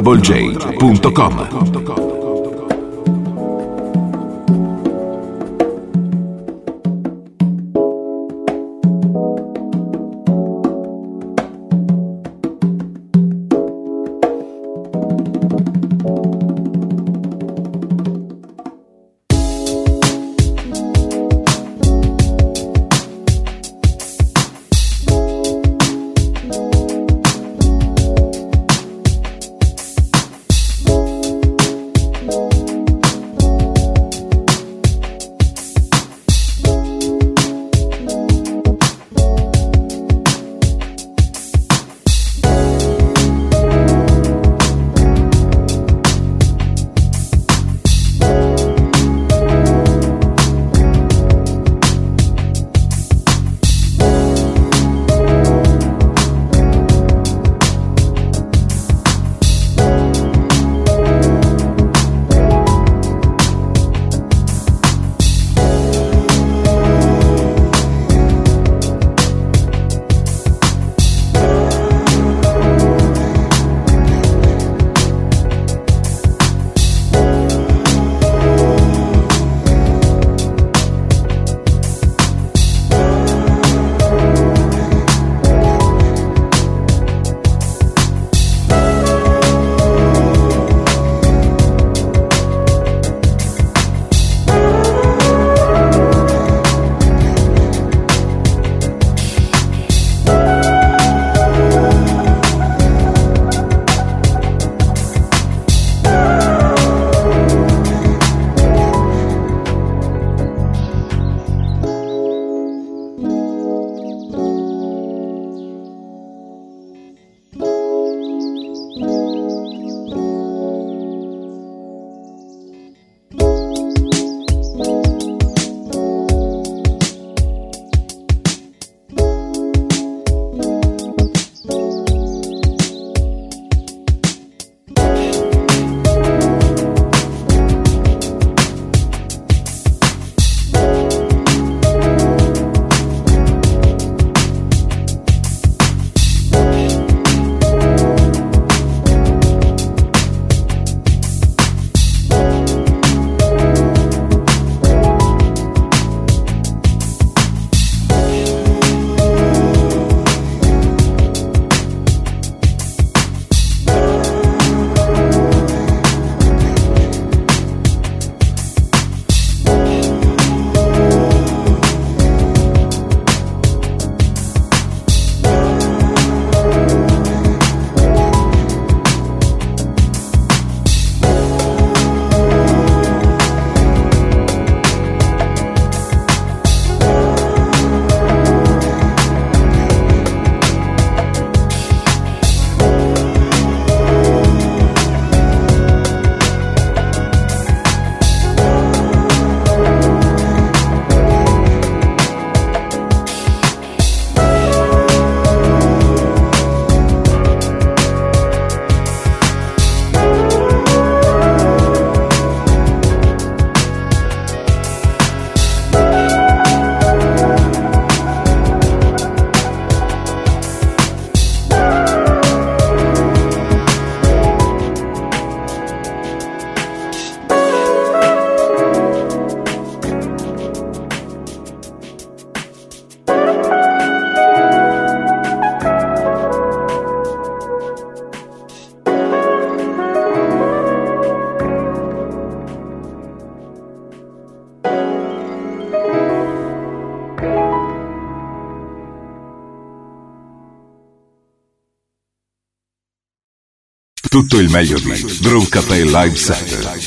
www.troublej.com. Melody, Groove Cafe Live Center.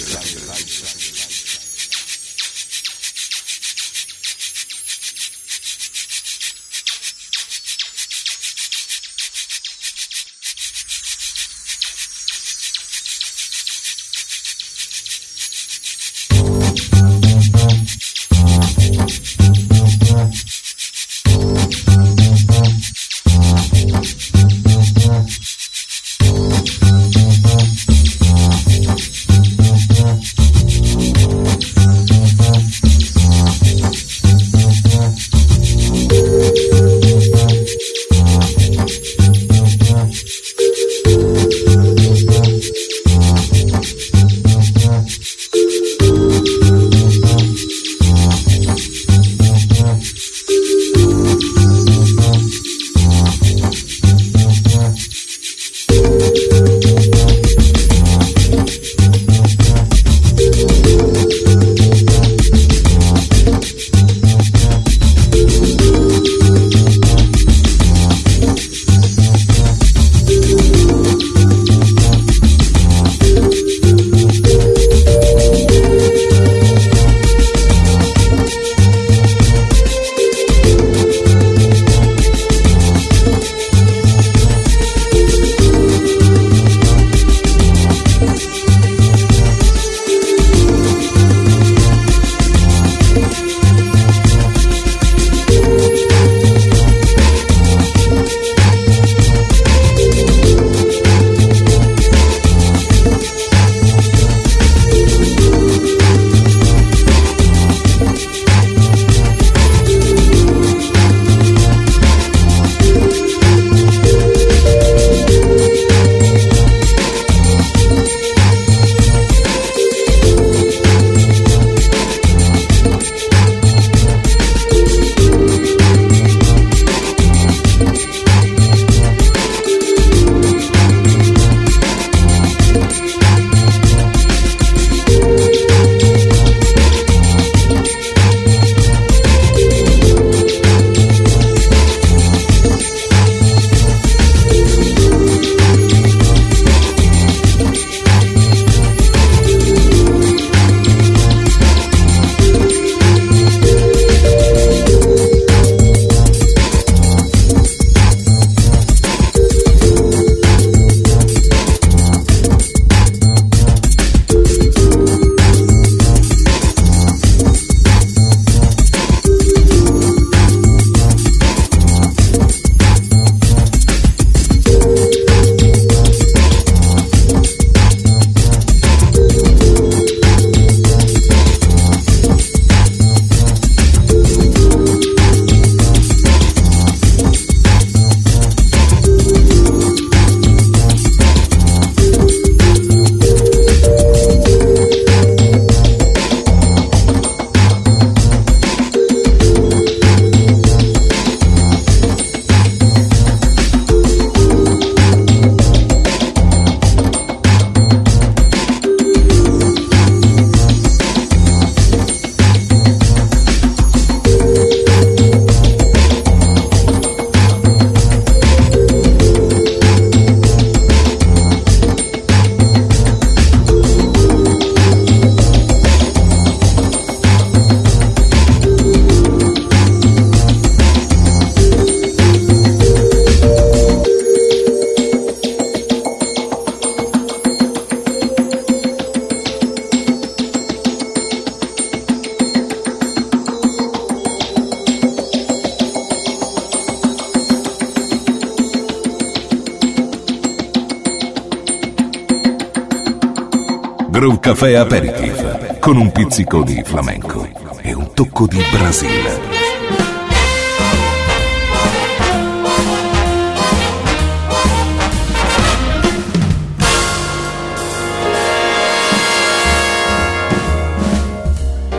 Café Aperitif con un pizzico di flamenco e un tocco di Brasile.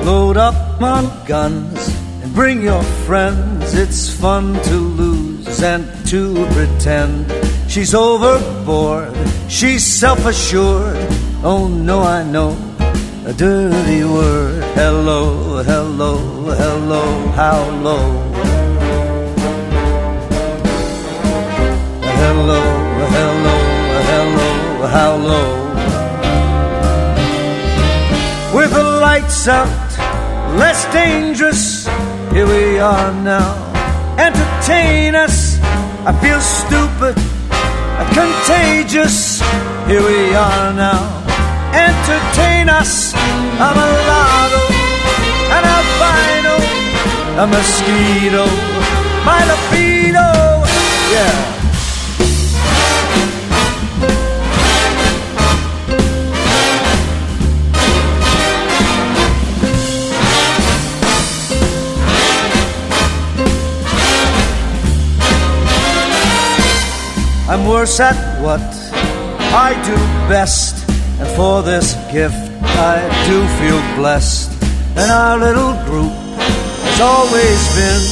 Load up on guns and bring your friends. It's fun to lose and to pretend. She's overboard, she's self assured. Oh no, I know a dirty word. Hello, hello, hello, how low? Hello, hello, hello, how low? With the lights out less dangerous. Here we are now. Entertain us. I feel stupid, contagious. Here we are now. Entertain us. A lotto, an albino, a mosquito, my libido. Yeah. I'm worse at what I do best. And for this gift, I do feel blessed. And our little group has always been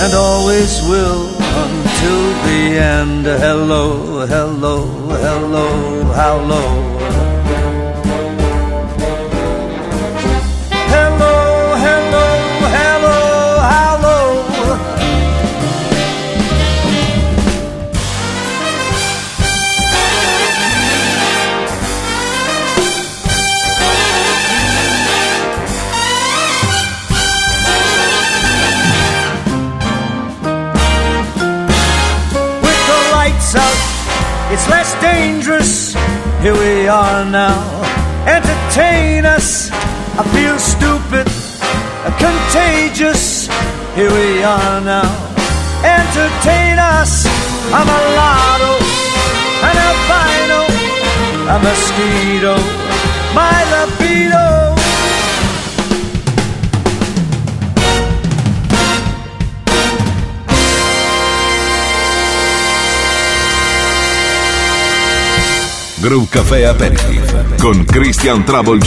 and always will until the end. Hello, hello, hello, how low? Are now. Entertain us. I'm a lotto, an albino, a mosquito, my libido. Groove Café Aperitif con Christian Trouble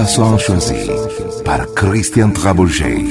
Sasson choisi por Christian Trabouget.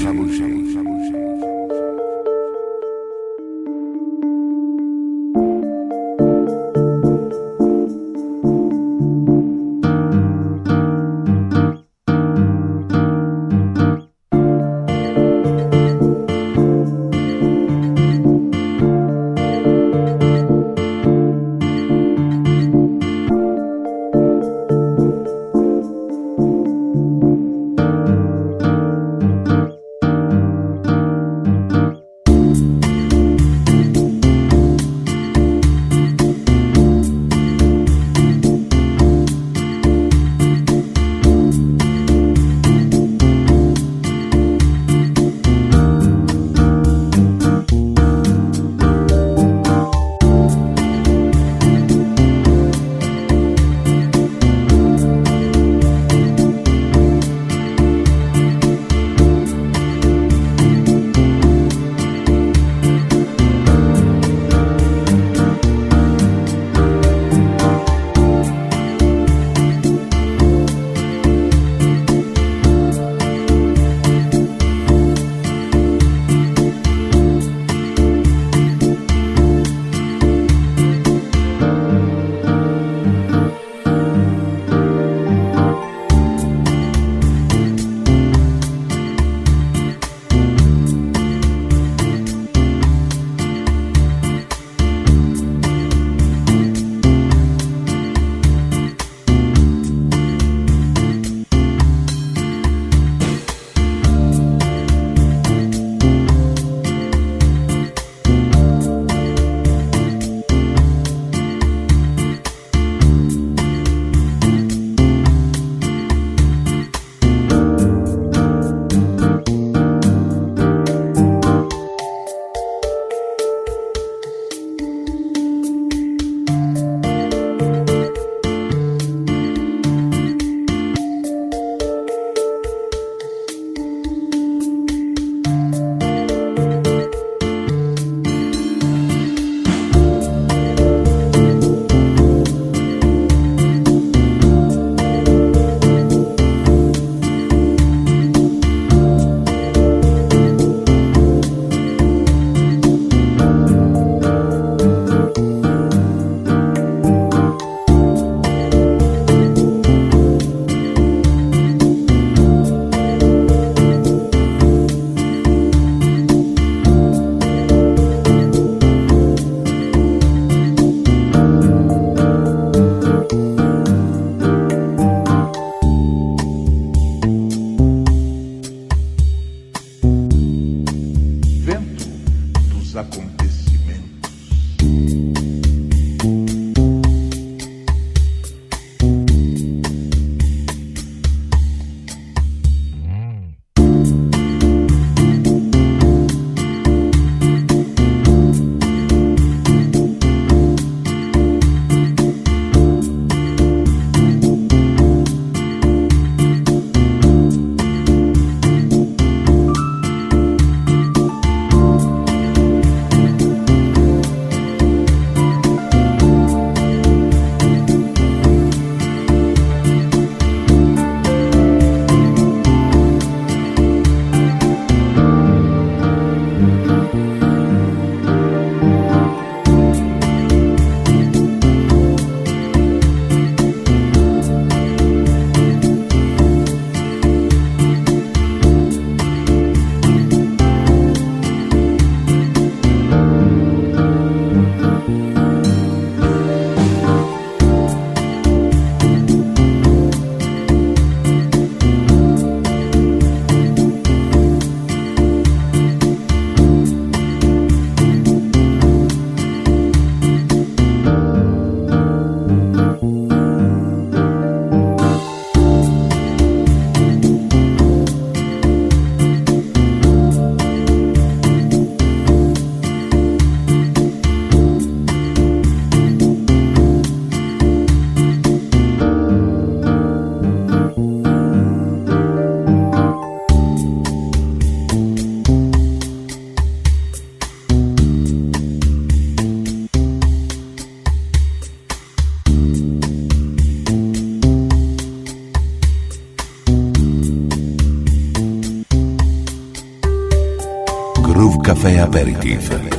Caffè Aperitif.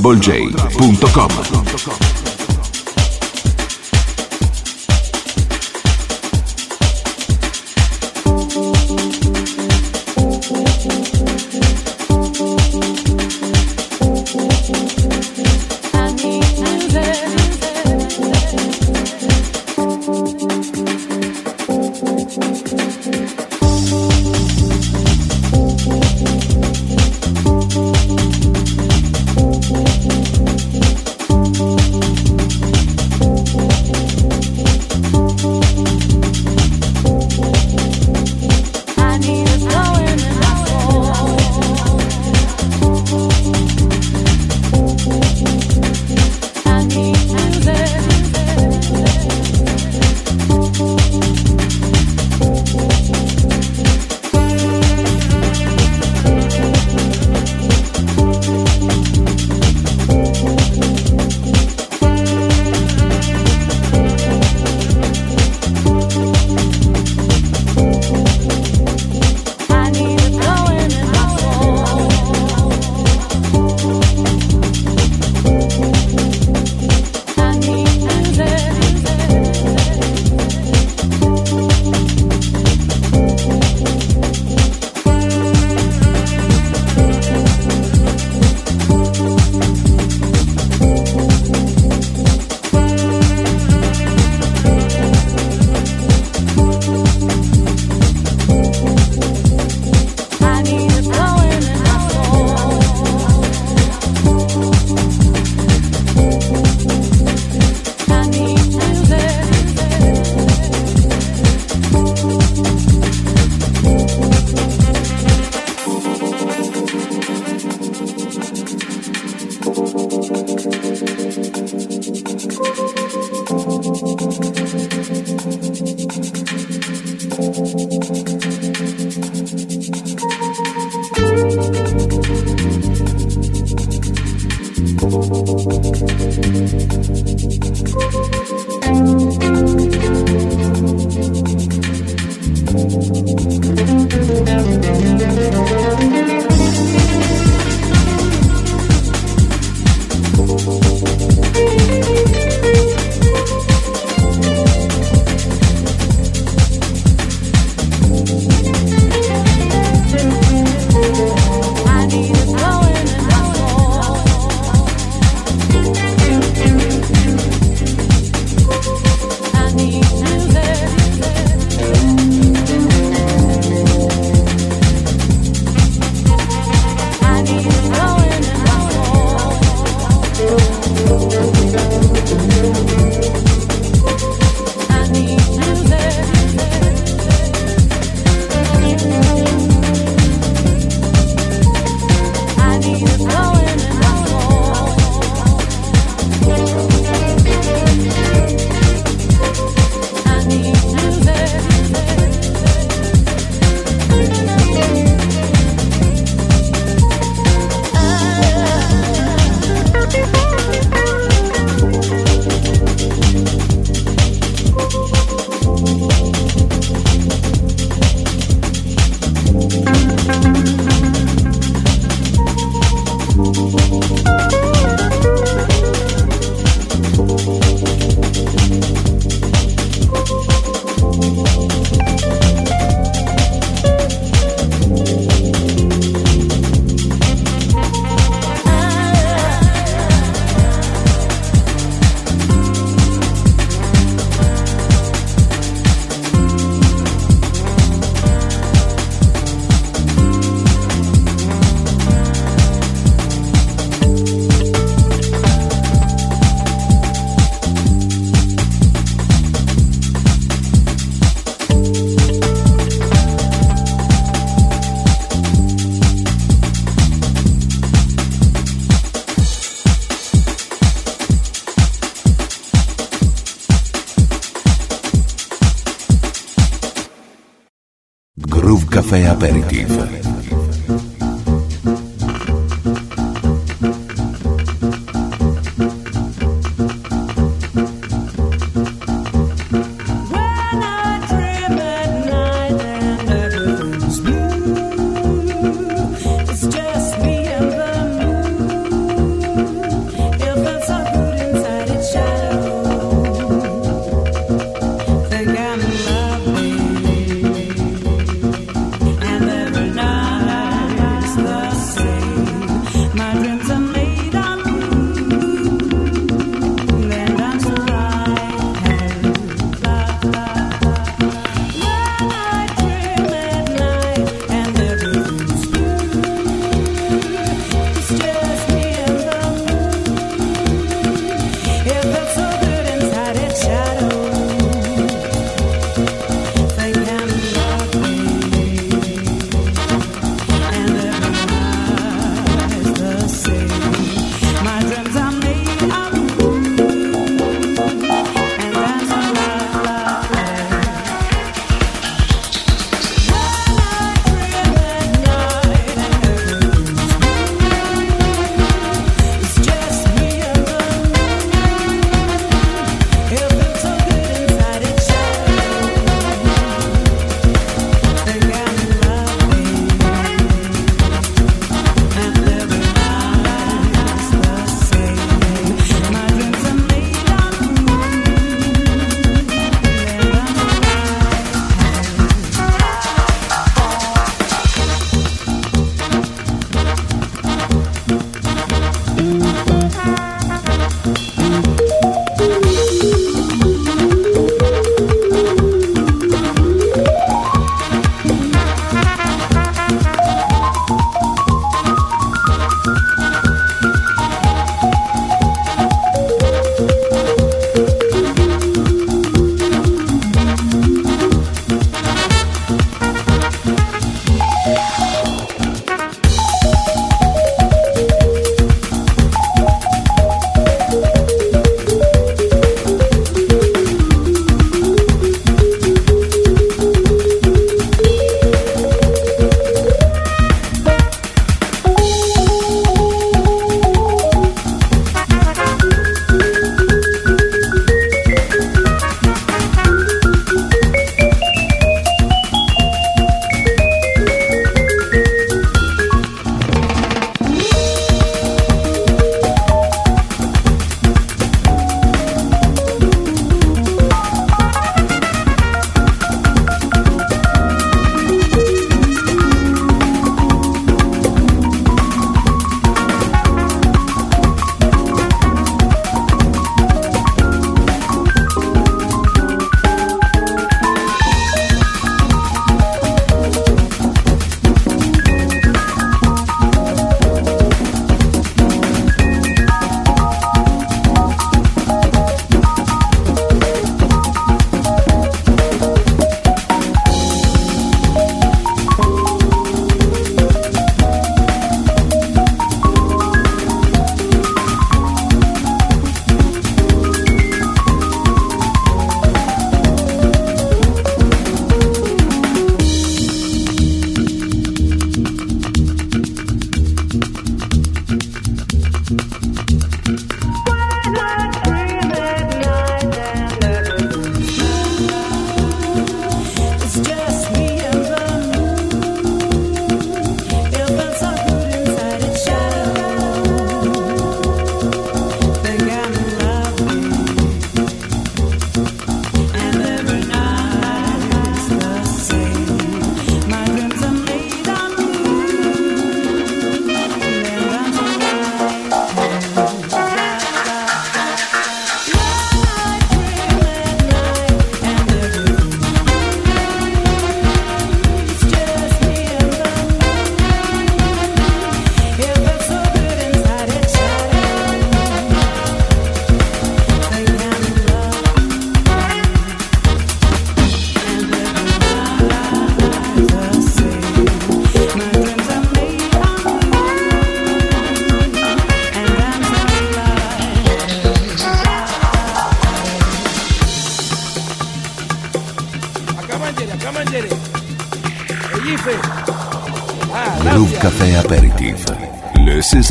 www.troublej.com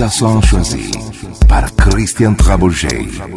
Chanson choisie para Christian Trabouget.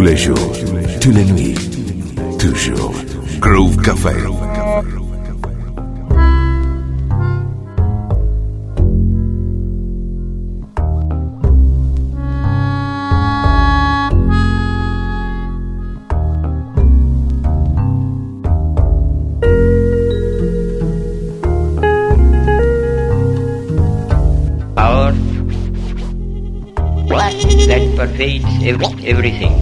les jours, toutes les nuits, toujours. Groove Café. power that pervades ev- everything.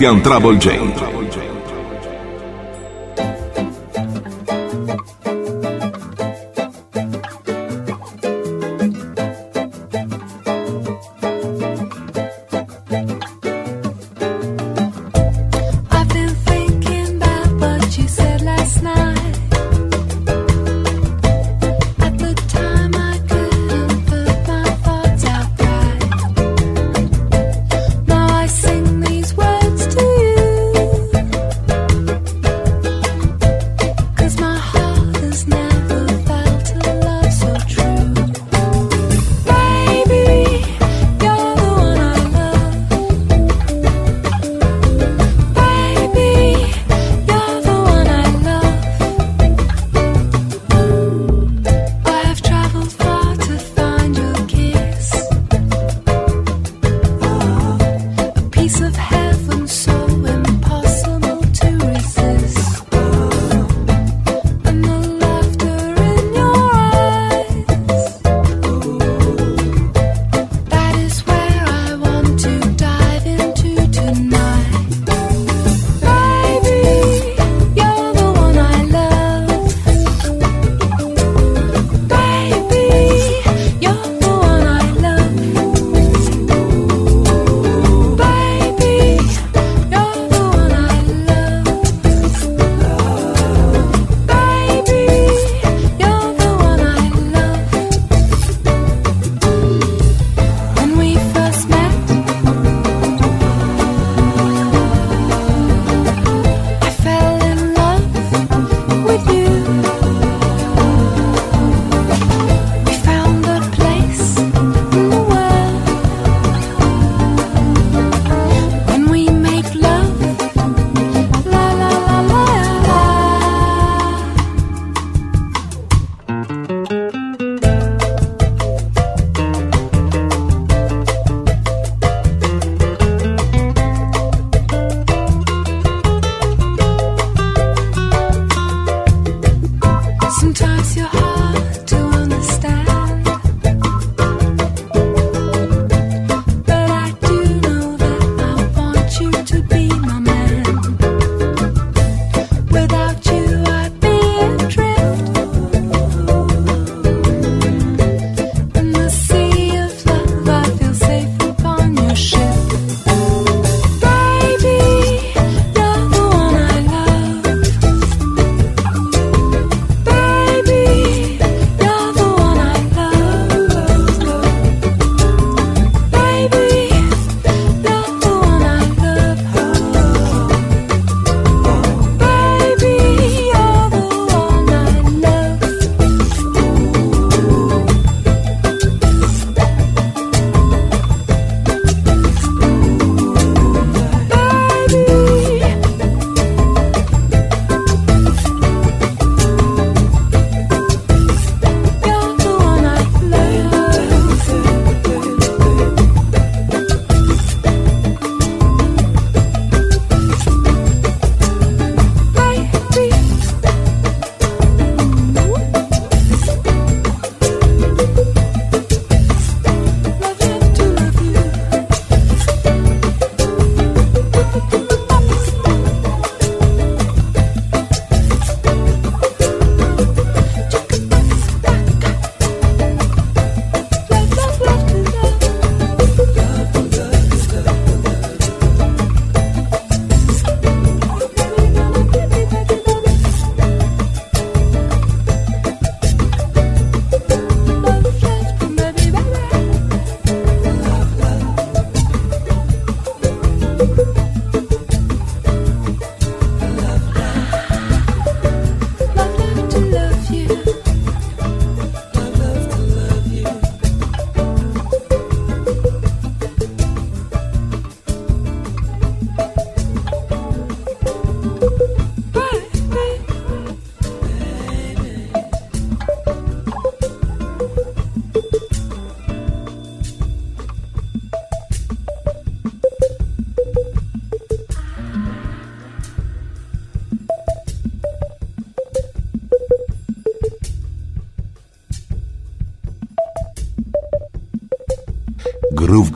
Christian Trouble J.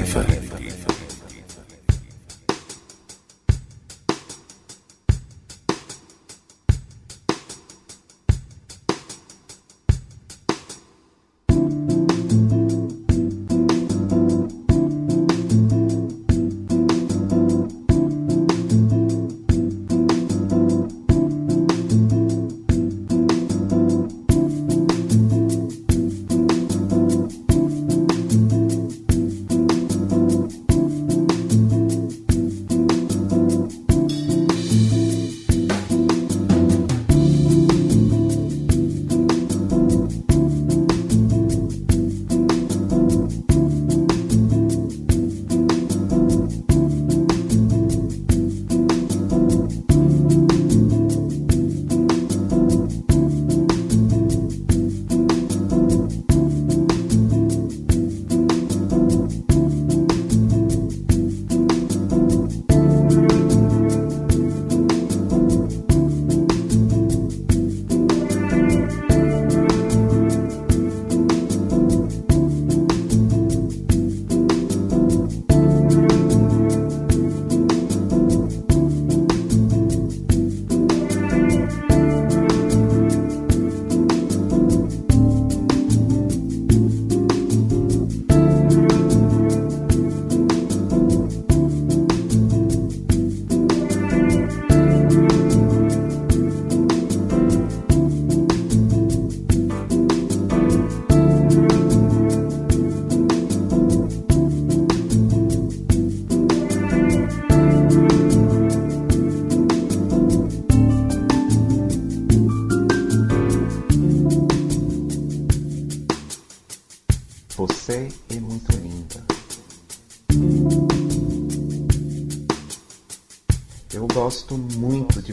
Matiz.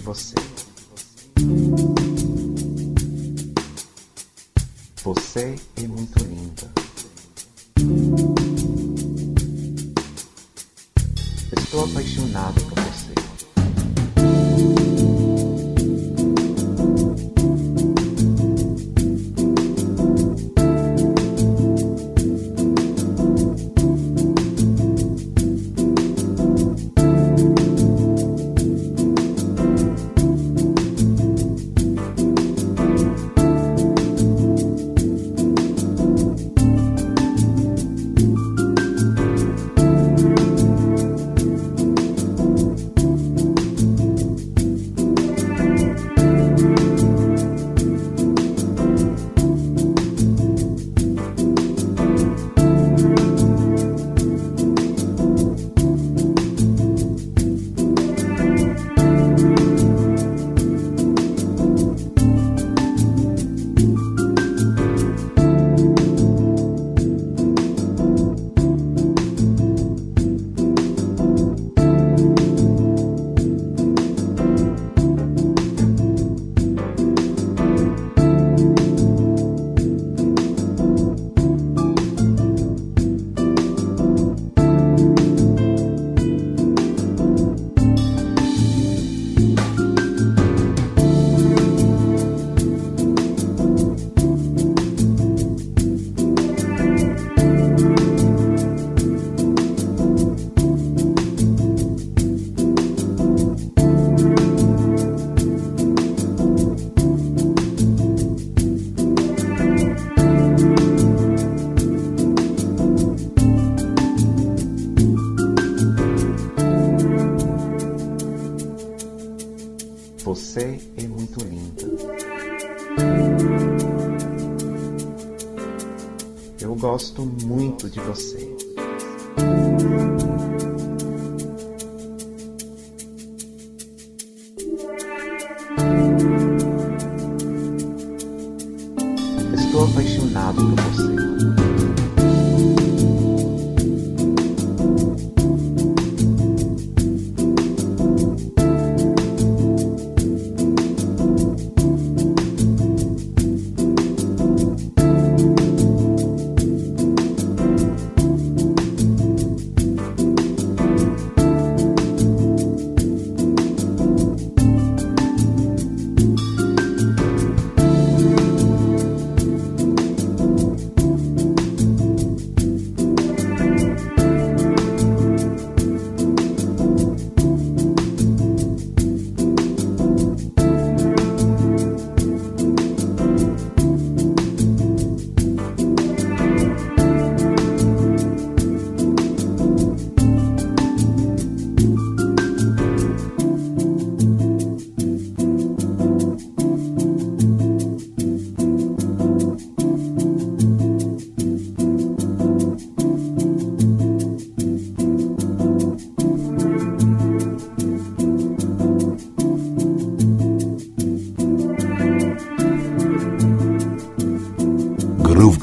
Você. Você é de você.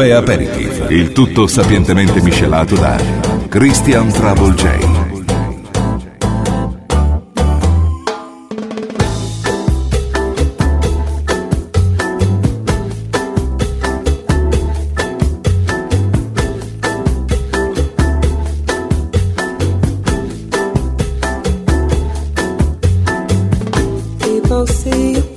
caffè aperitivo. Il tutto sapientemente miscelato da Christian Travel J. people see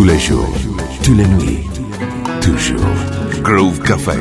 Tous les jours, toutes les nuits, toujours. Groove Café.